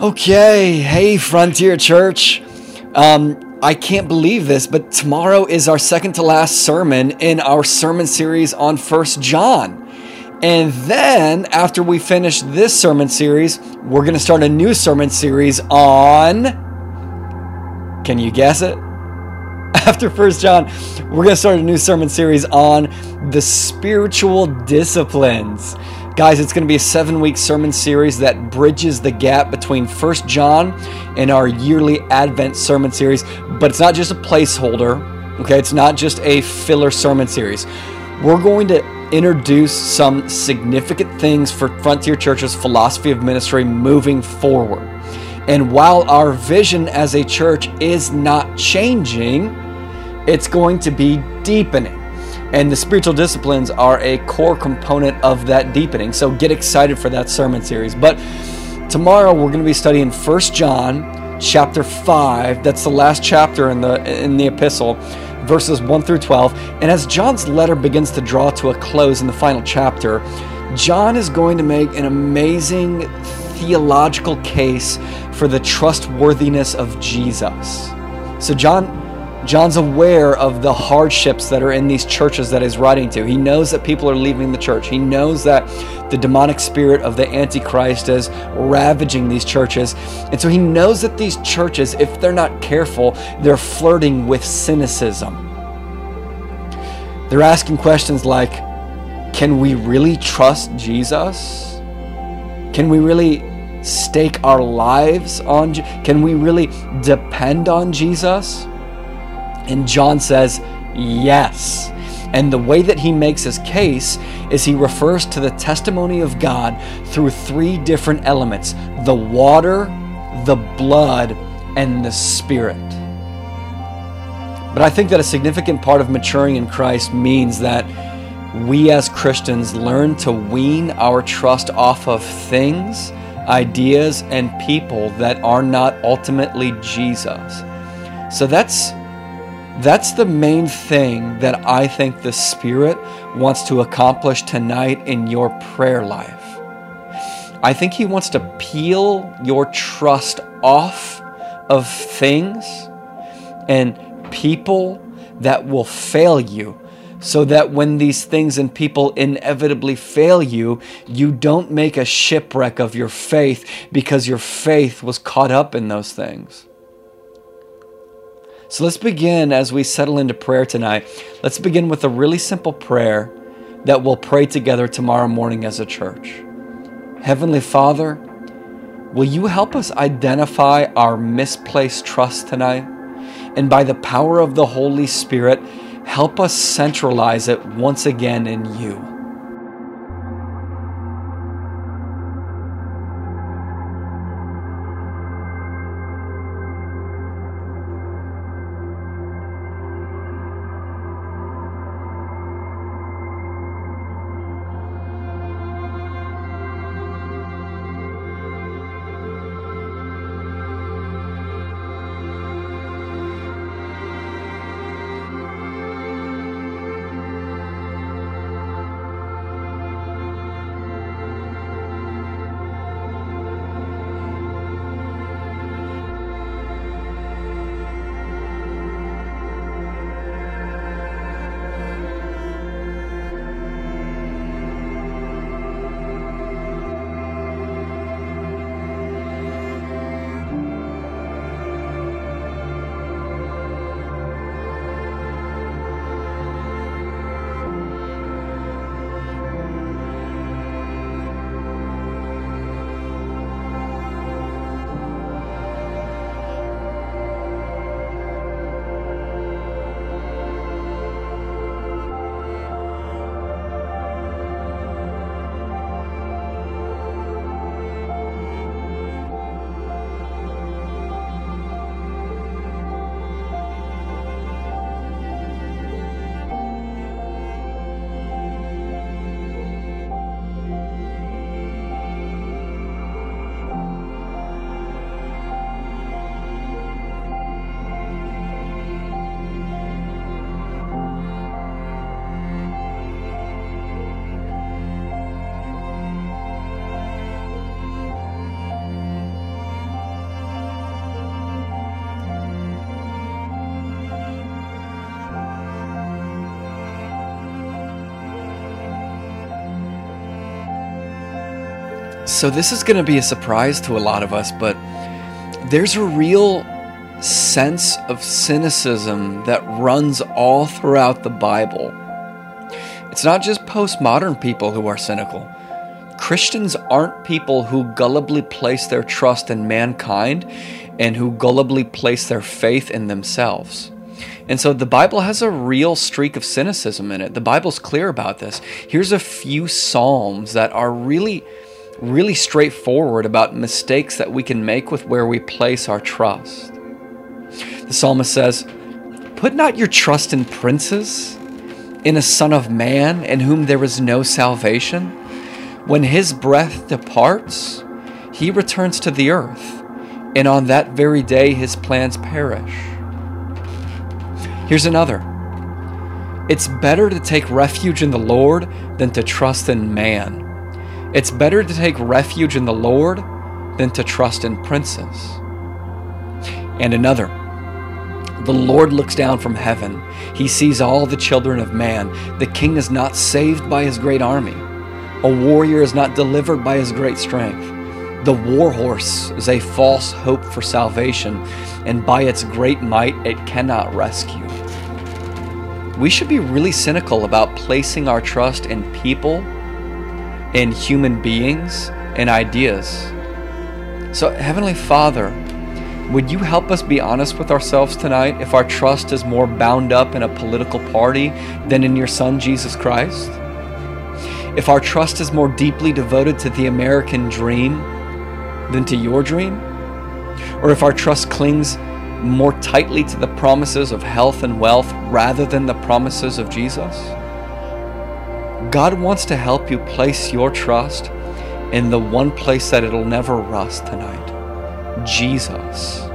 Okay, hey Frontier Church. Um, I can't believe this, but tomorrow is our second to last sermon in our sermon series on First John. And then after we finish this sermon series, we're going to start a new sermon series on Can you guess it? After First John, we're going to start a new sermon series on the spiritual disciplines. Guys, it's going to be a seven week sermon series that bridges the gap between First John and our yearly Advent sermon series. But it's not just a placeholder, okay? It's not just a filler sermon series. We're going to introduce some significant things for Frontier Church's philosophy of ministry moving forward. And while our vision as a church is not changing, it's going to be deepening. And the spiritual disciplines are a core component of that deepening. So get excited for that sermon series. But tomorrow we're going to be studying First John chapter 5. That's the last chapter in the in the epistle, verses 1 through 12. And as John's letter begins to draw to a close in the final chapter, John is going to make an amazing theological case for the trustworthiness of Jesus. So John John's aware of the hardships that are in these churches that he's writing to. He knows that people are leaving the church. He knows that the demonic spirit of the Antichrist is ravaging these churches. And so he knows that these churches, if they're not careful, they're flirting with cynicism. They're asking questions like Can we really trust Jesus? Can we really stake our lives on? Can we really depend on Jesus? And John says, yes. And the way that he makes his case is he refers to the testimony of God through three different elements the water, the blood, and the spirit. But I think that a significant part of maturing in Christ means that we as Christians learn to wean our trust off of things, ideas, and people that are not ultimately Jesus. So that's that's the main thing that I think the Spirit wants to accomplish tonight in your prayer life. I think He wants to peel your trust off of things and people that will fail you so that when these things and people inevitably fail you, you don't make a shipwreck of your faith because your faith was caught up in those things. So let's begin as we settle into prayer tonight. Let's begin with a really simple prayer that we'll pray together tomorrow morning as a church. Heavenly Father, will you help us identify our misplaced trust tonight? And by the power of the Holy Spirit, help us centralize it once again in you. So, this is going to be a surprise to a lot of us, but there's a real sense of cynicism that runs all throughout the Bible. It's not just postmodern people who are cynical. Christians aren't people who gullibly place their trust in mankind and who gullibly place their faith in themselves. And so the Bible has a real streak of cynicism in it. The Bible's clear about this. Here's a few Psalms that are really, really straightforward about mistakes that we can make with where we place our trust. The psalmist says, Put not your trust in princes, in a son of man in whom there is no salvation. When his breath departs, he returns to the earth, and on that very day his plans perish. Here's another It's better to take refuge in the Lord than to trust in man. It's better to take refuge in the Lord than to trust in princes. And another The Lord looks down from heaven. He sees all the children of man. The king is not saved by his great army. A warrior is not delivered by his great strength. The war horse is a false hope for salvation, and by its great might it cannot rescue. We should be really cynical about placing our trust in people, in human beings, and ideas. So, Heavenly Father, would you help us be honest with ourselves tonight if our trust is more bound up in a political party than in your Son, Jesus Christ? If our trust is more deeply devoted to the American dream than to your dream? Or if our trust clings more tightly to the promises of health and wealth rather than the promises of Jesus? God wants to help you place your trust in the one place that it'll never rust tonight Jesus.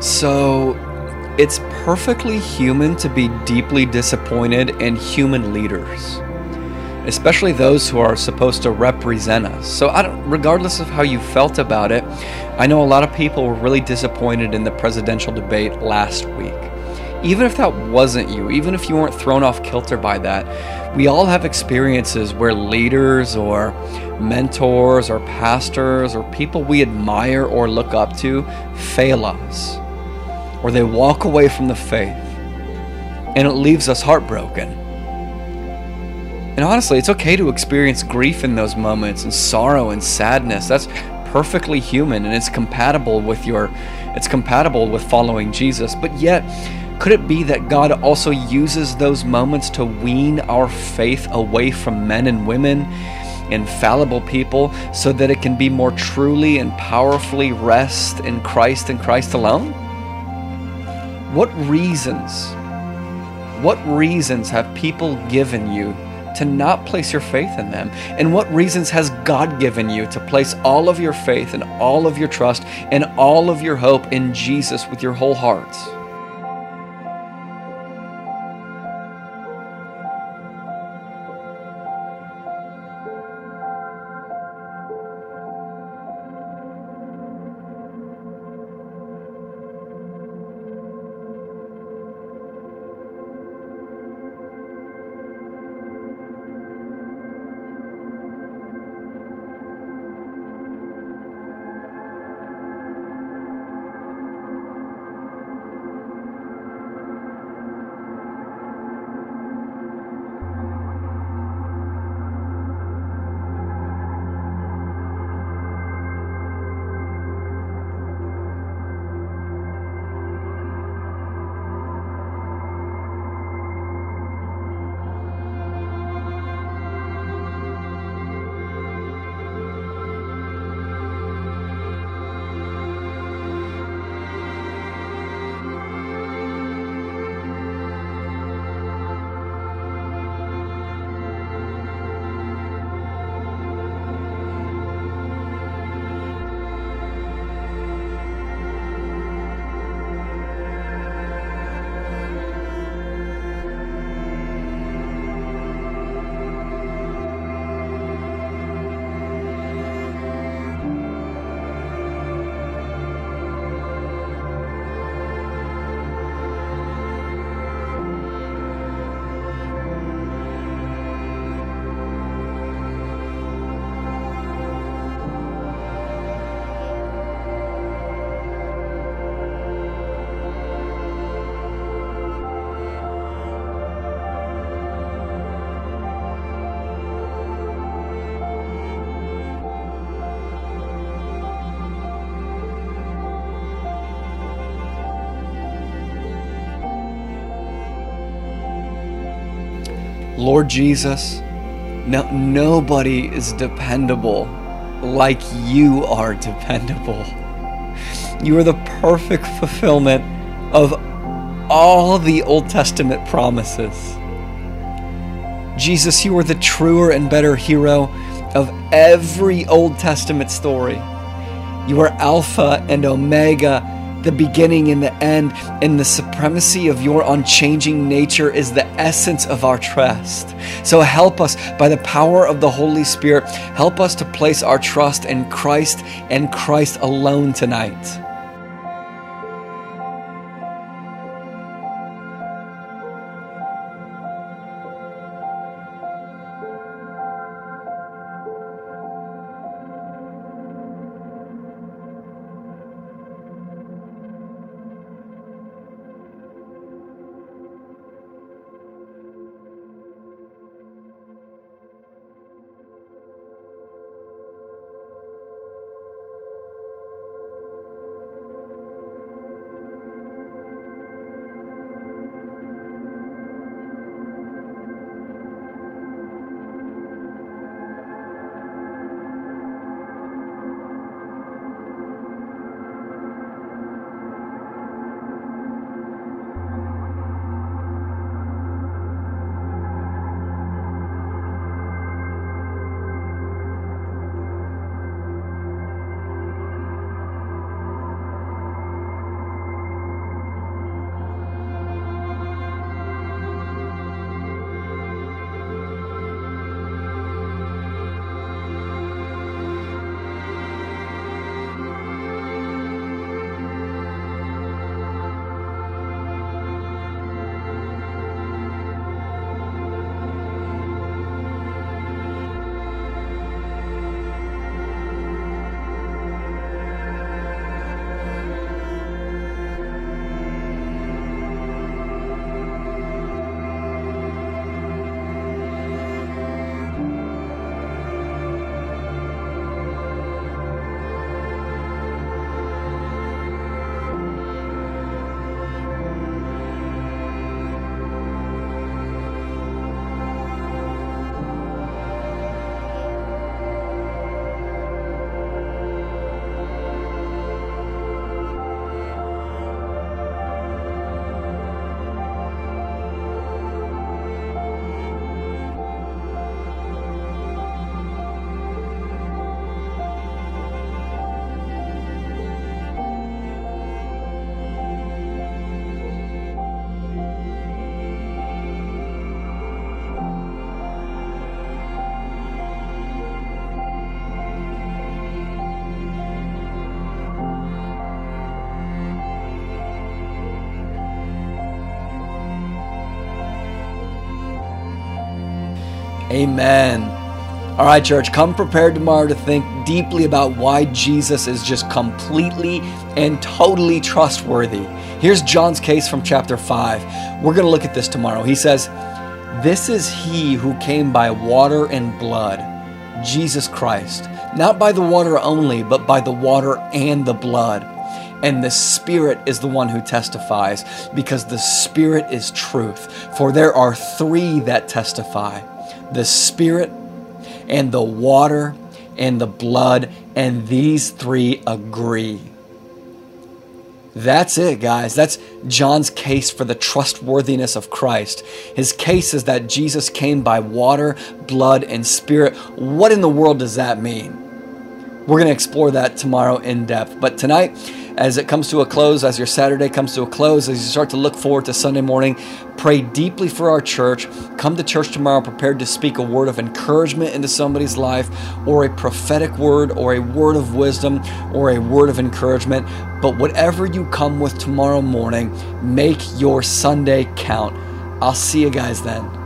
So, it's perfectly human to be deeply disappointed in human leaders, especially those who are supposed to represent us. So, regardless of how you felt about it, I know a lot of people were really disappointed in the presidential debate last week. even if that wasn't you, even if you weren't thrown off kilter by that, we all have experiences where leaders or mentors or pastors or people we admire or look up to fail us, or they walk away from the faith, and it leaves us heartbroken. And honestly, it's okay to experience grief in those moments and sorrow and sadness. That's perfectly human and it's compatible with your it's compatible with following Jesus. But yet, could it be that God also uses those moments to wean our faith away from men and women, infallible people, so that it can be more truly and powerfully rest in Christ and Christ alone? What reasons? What reasons have people given you to not place your faith in them? And what reasons has God given you to place all of your faith and all of your trust and all of your hope in Jesus with your whole heart? Lord Jesus, no, nobody is dependable like you are dependable. You are the perfect fulfillment of all the Old Testament promises. Jesus, you are the truer and better hero of every Old Testament story. You are Alpha and Omega the beginning and the end, and the supremacy of your unchanging nature is the essence of our trust. So help us by the power of the Holy Spirit. Help us to place our trust in Christ and Christ alone tonight. Amen. All right, church, come prepared tomorrow to think deeply about why Jesus is just completely and totally trustworthy. Here's John's case from chapter 5. We're going to look at this tomorrow. He says, This is he who came by water and blood, Jesus Christ, not by the water only, but by the water and the blood. And the Spirit is the one who testifies, because the Spirit is truth. For there are three that testify the Spirit, and the water, and the blood, and these three agree. That's it, guys. That's John's case for the trustworthiness of Christ. His case is that Jesus came by water, blood, and spirit. What in the world does that mean? We're going to explore that tomorrow in depth. But tonight, as it comes to a close, as your Saturday comes to a close, as you start to look forward to Sunday morning, pray deeply for our church. Come to church tomorrow prepared to speak a word of encouragement into somebody's life, or a prophetic word, or a word of wisdom, or a word of encouragement. But whatever you come with tomorrow morning, make your Sunday count. I'll see you guys then.